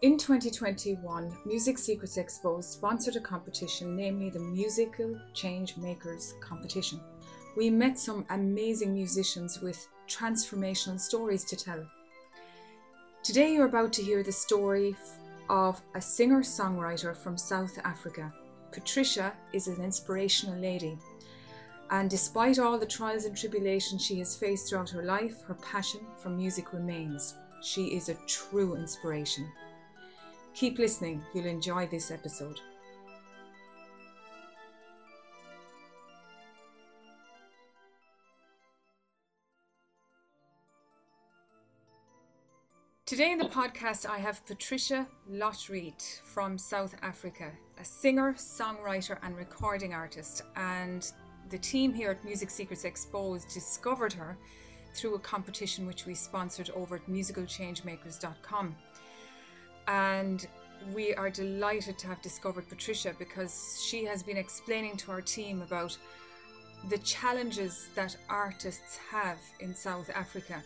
In 2021, Music Secrets Expo sponsored a competition, namely the Musical Change Makers Competition. We met some amazing musicians with transformational stories to tell. Today, you're about to hear the story of a singer songwriter from South Africa. Patricia is an inspirational lady, and despite all the trials and tribulations she has faced throughout her life, her passion for music remains. She is a true inspiration. Keep listening, you'll enjoy this episode. Today in the podcast, I have Patricia Lotriet from South Africa, a singer, songwriter, and recording artist. And the team here at Music Secrets Exposed discovered her through a competition which we sponsored over at musicalchangemakers.com. And we are delighted to have discovered Patricia because she has been explaining to our team about the challenges that artists have in South Africa.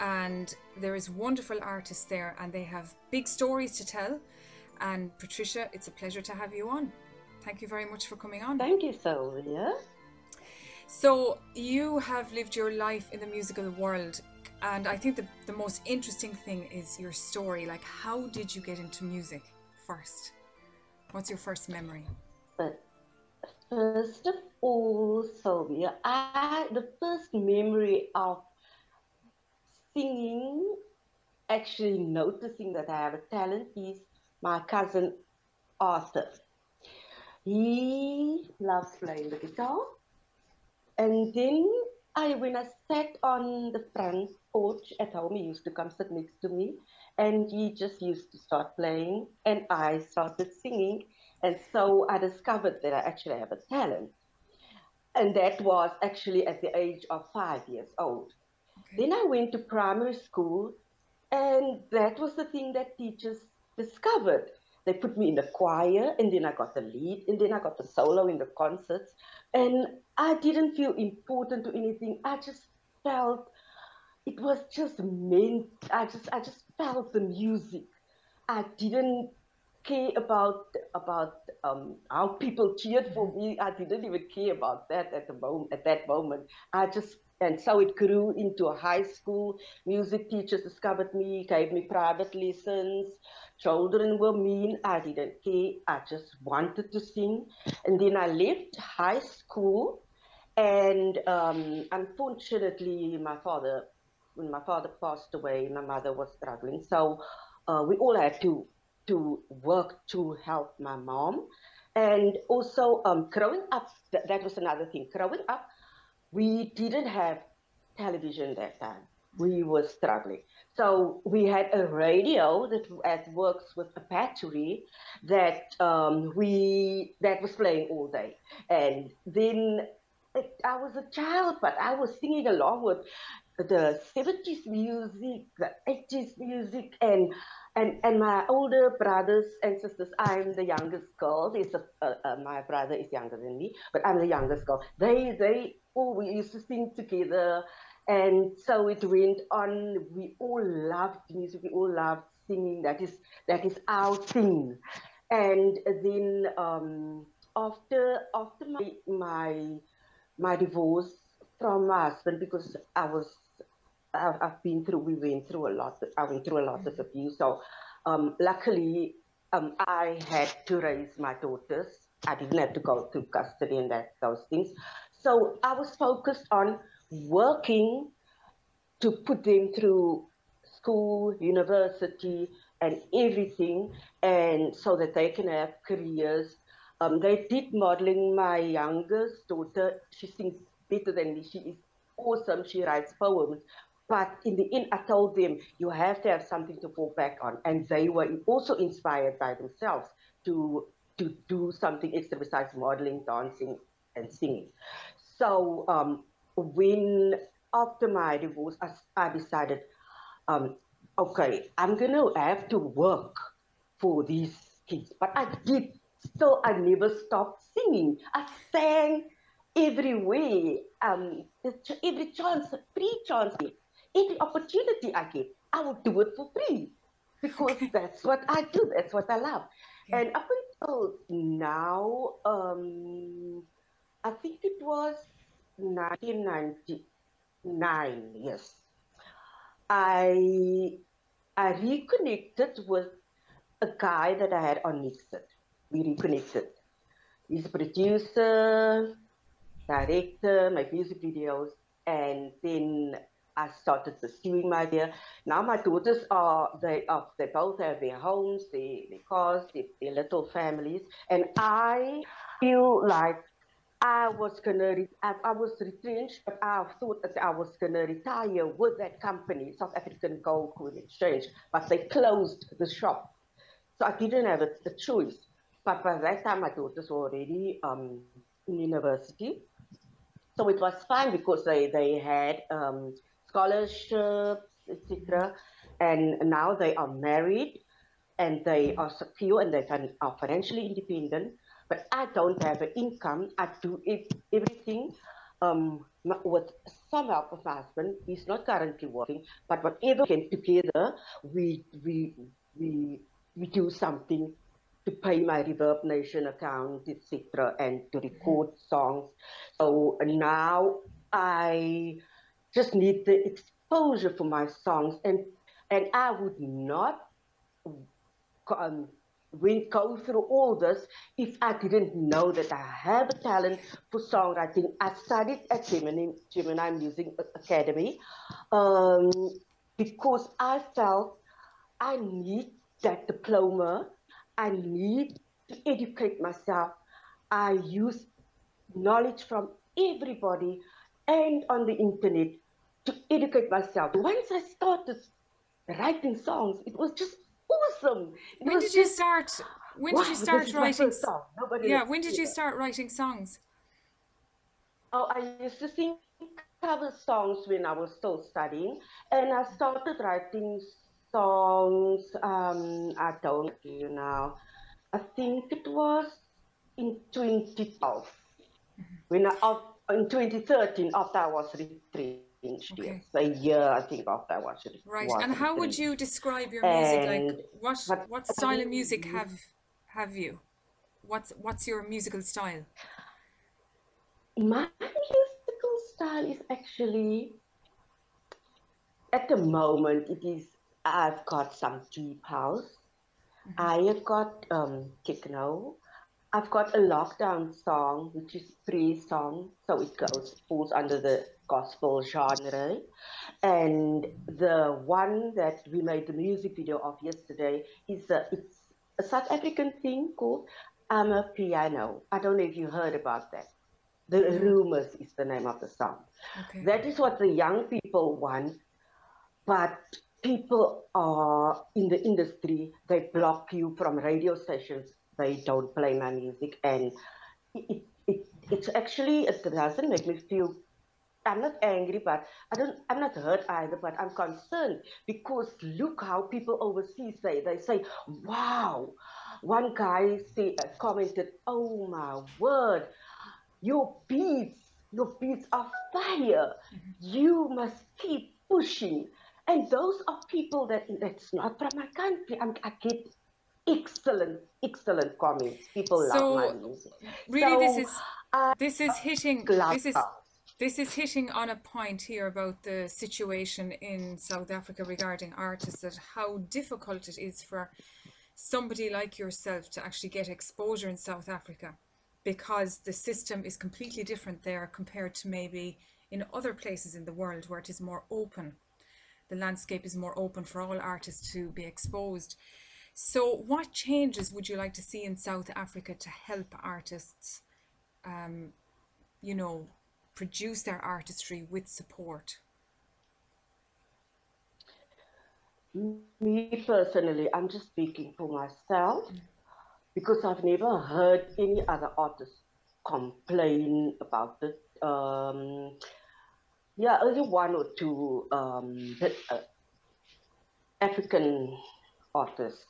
And there is wonderful artists there and they have big stories to tell. And patricia it's a pleasure to have you on. Thank you very much for coming on. Thank you sylvia. So you have lived your life in the musical world and i think the, the most interesting thing is your story like how did you get into music first what's your first memory but first of all sylvia i the first memory of singing, actually noticing that I have a talent is my cousin Arthur. He loves playing the guitar. And then I, when I sat on the front porch at home, he used to come sit next to me and he just used to start playing and I started singing. And so I discovered that I actually have a talent. And that was actually at the age of five years old. Then I went to primary school, and that was the thing that teachers discovered. They put me in the choir, and then I got the lead, and then I got the solo in the concerts. And I didn't feel important to anything. I just felt it was just meant. I just I just felt the music. I didn't care about about um, how people cheered for me. I didn't even care about that at the moment. At that moment, I just and so it grew into a high school. Music teachers discovered me, gave me private lessons. Children were mean. I didn't care. I just wanted to sing. And then I left high school. And um, unfortunately, my father, when my father passed away, my mother was struggling. So uh, we all had to to work to help my mom. And also, um, growing up, th- that was another thing. Growing up, we didn't have television that time. We were struggling. So we had a radio that works with a battery that um, we that was playing all day. And then I was a child, but I was singing along with the 70s music, the 80s music, and and and my older brothers and sisters. I'm the youngest girl. A, uh, uh, my brother is younger than me, but I'm the youngest girl. They they all we used to sing together, and so it went on. We all loved music. We all loved singing. That is that is our thing. And then um, after after my my my divorce from my husband because I was I've, I've, been through, we went through a lot, I went through a lot of abuse. So um, luckily, um, I had to raise my daughters. I didn't have to go through custody and that those things. So I was focused on working to put them through school, university, and everything, and so that they can have careers. Um, they did modeling. My youngest daughter, she sings better than me. She is awesome. She writes poems. But in the end, I told them, you have to have something to fall back on. And they were also inspired by themselves to, to do something extra besides modeling, dancing, and singing. So um, when, after my divorce, I, I decided, um, okay, I'm going to have to work for these kids. But I did, still, I never stopped singing. I sang everywhere, um, every chance, free chance every opportunity I get, I will do it for free. because okay. that's what I do. That's what I love. Yeah. And up until now, um, I think it was 1999. Yes, I I reconnected with a guy that I had on MXit. We reconnected. He's a producer, director, my music videos, and then I started pursuing my idea. Now my daughters are they are they both have their homes, their, their cars, their, their little families, and I feel like I was gonna I, I, was retrenched, but I thought that I was gonna retire with that company, South African Gold Coin Exchange, but they closed the shop, so I didn't have a, a choice. But by that time, my daughters were already um, in university, so it was fine because they they had um, scholarships, etc. And now they are married and they are secure and they are financially independent. But I don't have an income. I do everything um, with some help of my husband. He's not currently working, but whatever we can together, we we we we do something to pay my ReverbNation account, etc., and to record songs. So now I just need the exposure for my songs, and and I would not um, went go through all this if I didn't know that I have a talent for songwriting. I studied at Gemini, Gemini Music Academy um, because I felt I need that diploma. I need to educate myself. I use knowledge from everybody and on the internet to educate myself. Once I started writing songs, it was just awesome. It when did you start? When wow, did you start writing? Songs? Yeah, when did you start writing songs? Oh, I used to sing cover songs when I was still studying, and I started writing songs. Um, I don't know now. I think it was in 2012 mm-hmm. when I in 2013 after I was retrenched. Okay. a year I think after I watched it. Right. And how would you describe your music? And like what what, what style of music have have you? What's what's your musical style? My musical style is actually at the moment it is I've got some deep house. Mm -hmm. I have got um techno. I've got a lockdown song, which is three songs, so it goes falls under the gospel genre. And the one that we made the music video of yesterday is a, it's a South African thing called Amapiano. I don't know if you heard about that. The. Rumors is the name of the song. Okay. That is what the young people want, but people are in the industry, they block you from radio stations they don't play my music and it, it, it's actually it doesn't make me feel I'm not angry, but I don't. I'm not hurt either, but I'm concerned because look how people overseas say. They say, "Wow." One guy say, uh, commented, "Oh my word, your beats, your beats are fire. You must keep pushing." And those are people that that's not from my country. I'm, I get excellent, excellent comments. People so, love my music. Really, so, this is uh, this is hitting. This is this is hitting on a point here about the situation in South Africa regarding artists. That how difficult it is for somebody like yourself to actually get exposure in South Africa, because the system is completely different there compared to maybe in other places in the world where it is more open. The landscape is more open for all artists to be exposed. So, what changes would you like to see in South Africa to help artists, um, you know, produce their artistry with support? Me personally, I'm just speaking for myself mm. because I've never heard any other artist complain about it. Um, yeah, only one or two um, uh, African artists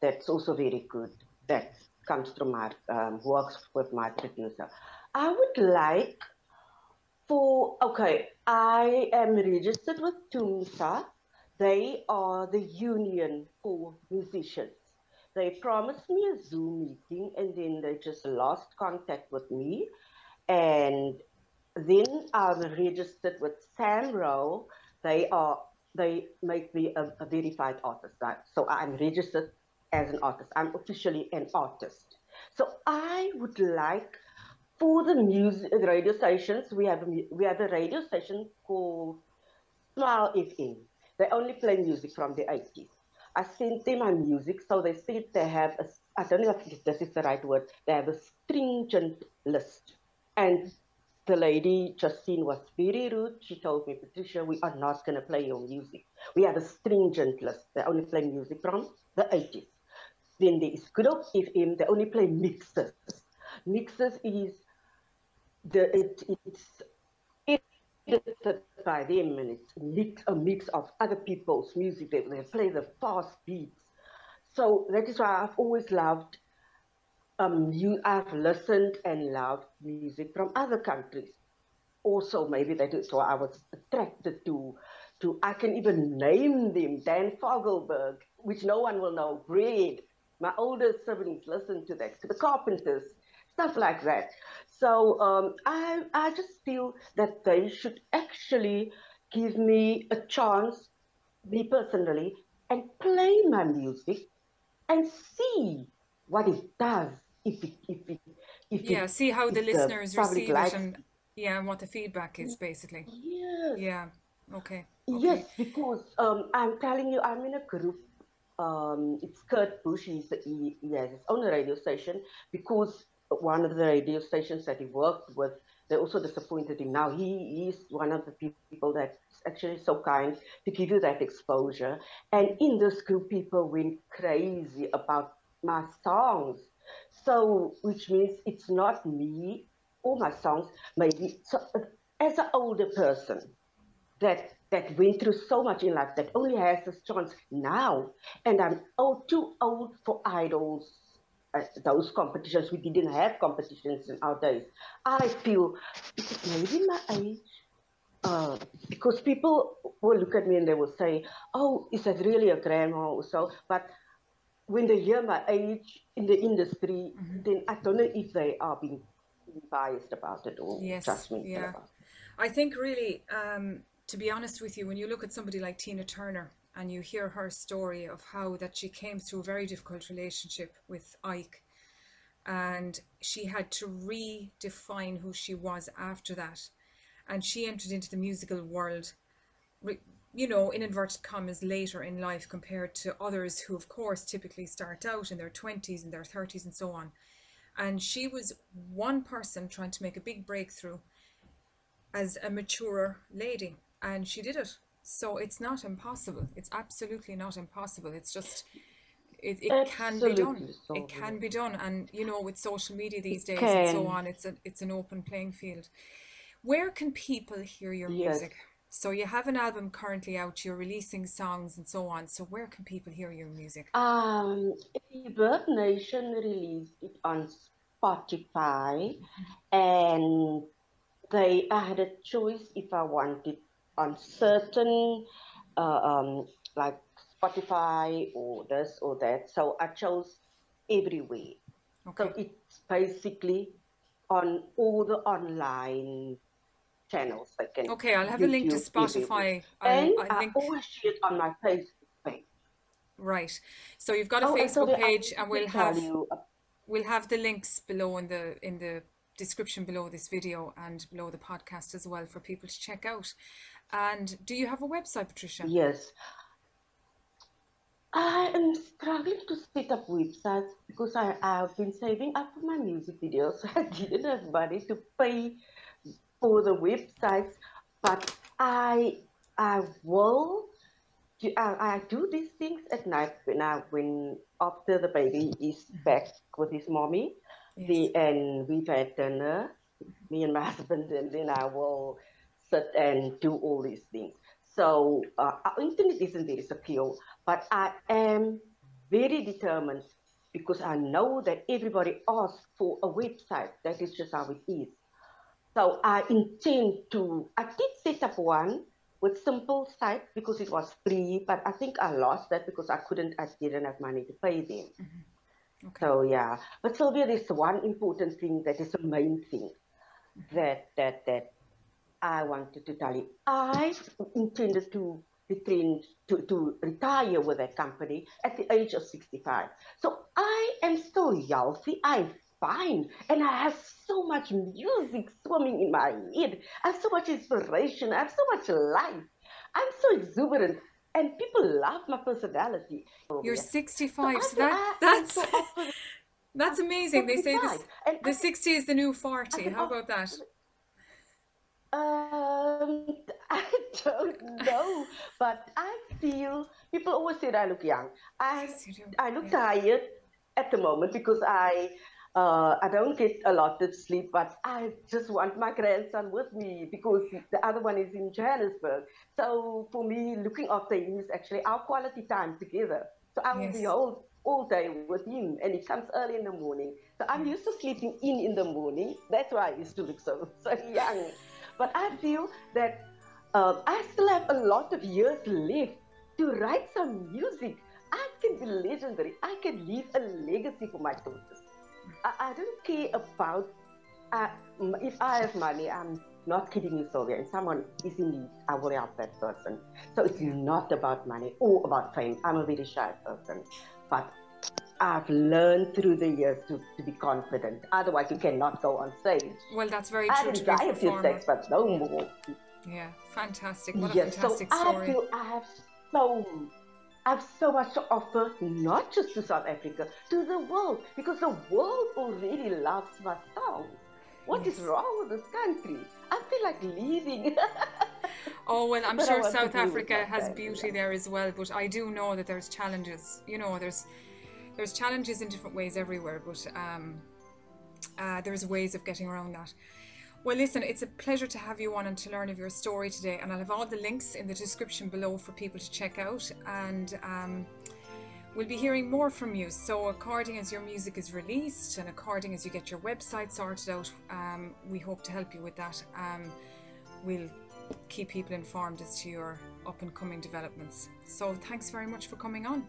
that's also very good. That comes from my um, works with my producer. I would like for okay, I am registered with TUMSA. They are the union for musicians. They promised me a Zoom meeting and then they just lost contact with me. And then I'm registered with SAMRO. They are they make me a, a verified artist. Right? So I'm registered as an artist. I'm officially an artist. So I would like for the music uh, the radio stations. We have a, we have a radio station called Smile FM. They only play music from the 80s. I sent them my music, so they said they have a, I don't know if this is the right word, they have a stringent list. And the lady, Justine, was very rude. She told me, Patricia, we are not going to play your music. We have a stringent list. They only play music from the 80s. Then there is Hope FM. They only play mixes. Mixes is the it, it's edited by them and it's mix, a mix of other people's music. They, they play the fast beats. So that is why I've always loved um, you, I've listened and loved music from other countries. Also, maybe that is why I was attracted to, to I can even name them, Dan Fogelberg, which no one will know, Bread. My older siblings listen to that, to the Carpenters, stuff like that. So um, I, I just feel that they should actually give me a chance, me personally, and play my music and see what it does if it, if it, if yeah it, see how the listeners public receive it and yeah and what the feedback is basically Yes, yeah okay yes, because um, I'm telling you, I'm in a group. Um, it's Kurt Bush. He's he, he has his own radio station because one of the radio stations that he worked with, they also disappointed him. Now he is one of the people that's actually so kind to give you that exposure. And in this group, people went crazy about my songs. So, which means it's not me or my songs. Maybe so, as an older person that that went through so much in life that only has this chance now, and I'm oh too old for idols. Uh, those competitions we didn't have competitions in our days. I feel it's maybe my age. Uh, because people will look at me and they will say, "Oh, is that really a grandma or so?" But when they hear my age in the industry, then I don't know if they are being biased about it or yes me. yeah. I think really um to be honest with you when you look at somebody like Tina Turner and you hear her story of how that she came through a very difficult relationship with Ike and she had to redefine who she was after that and she entered into the musical world you know in inverted commas later in life compared to others who of course typically start out in their 20s and their 30s and so on. And she was one person trying to make a big breakthrough as a maturer lady and she did it. So it's not impossible. It's absolutely not impossible. It's just it, it can be done. Absolutely, it can be done. And you know with social media these days and so on it's a it's an open playing field. Where can people hear your Yes. music? So you have an album currently out you're releasing songs and so on. So where can people hear your music? Um, Bird Nation released it on Spotify, and they I had a choice if I wanted on certain, uh, um, like Spotify or this or that. So I chose everywhere. So okay it's basically on all the online channels. They can okay i'll have a link to YouTube spotify And i'll, i I think always share it on my Facebook page. right so you've got a Oh, and so facebook page and we'll have you, We'll have the links below in the in the description below this video and below the podcast as well for people to check out. And do you have a website, Patricia? yes, I am struggling to set up websites because I have been saving up for my music videos. I didn't have money to pay for the websites, but I I will. do- I, I do these things at night when I when after the baby is mm-hmm. back with his mommy. Yes. the and we've had dinner, me and my husband, and then I will sit and do all these things. So uh, our internet isn't very secure, but I am very determined because I know that everybody asks for a website. That is just how it is. So I intend to. I did set up one with simple site because it was free, but I think I lost that because I couldn't, I didn't have money to pay them. Mm-hmm. Okay. So yeah, but Sylvia, there's one important thing that is the main thing that that that I wanted to tell you. I intended to return to, to retire with that company at the age of 65. So I am so healthy. I'm fine. And I have so much music swimming in my head. I have so much inspiration. I have so much life. I'm so exuberant. And people love my personality. Oh, You're 65. So, so that, that's that's amazing. They say this, the 60 is the new 40. How about that? Um, I don't know, but I feel people always say that I look young. I I look tired at the moment because I uh, I don't get a lot of sleep, but I just want my grandson with me because the other one is in Johannesburg. So for me, looking after him is actually our quality time together. So I will yes. be all, all day with him, and he comes early in the morning. So I'm used to sleeping in in the morning. That's why I used to look so so young. But I feel that uh, I still have a lot of years left to write some music. I can be legendary. I can leave a legacy for my daughters. I, I don't care about uh, if I have money. I'm not kidding you, Sylvia. If someone is in need, I will help that person. So it's not about money or about fame. I'm a very shy person, but I've learned through the years to, to be confident. Otherwise, you cannot go on stage. Well, that's very true. I didn't die a few sex, but no more. Yeah, fantastic. What yes, a fantastic so story. I feel I have so I have so much to offer, not just to South Africa, to the world, because the world already loves my songs. What yes. is wrong with this country? I feel like leaving. oh well, I'm sure South Africa has beauty yeah. there as well, but I do know that there's challenges. You know, there's there's challenges in different ways everywhere, but um, uh, there's ways of getting around that. Well, listen, it's a pleasure to have you on and to learn of your story today. And I'll have all the links in the description below for people to check out. And um, we'll be hearing more from you. So, according as your music is released and according as you get your website sorted out, um, we hope to help you with that. Um, we'll keep people informed as to your up and coming developments. So, thanks very much for coming on.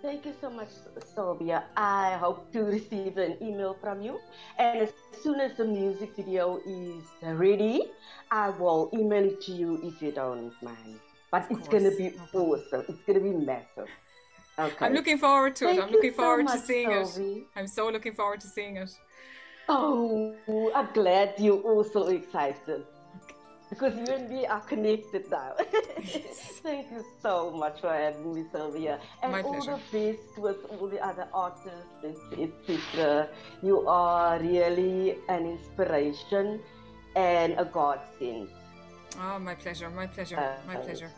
Thank you so much, Sylvia. I hope to receive an email from you. And as soon as the music video is ready, I will email it to you if you don't mind. But it's going to be awesome. It's going to be massive. Okay. I'm looking forward to Thank it. I'm looking forward so to seeing it. I'm so looking forward to seeing it. Oh, I'm glad you're also excited because you and me are connected now. Thank you so much for having me, Sylvia. And My all pleasure. the best with all the other artists, etc. You are really an inspiration and a godsend. Oh, my pleasure, my pleasure, my uh, pleasure.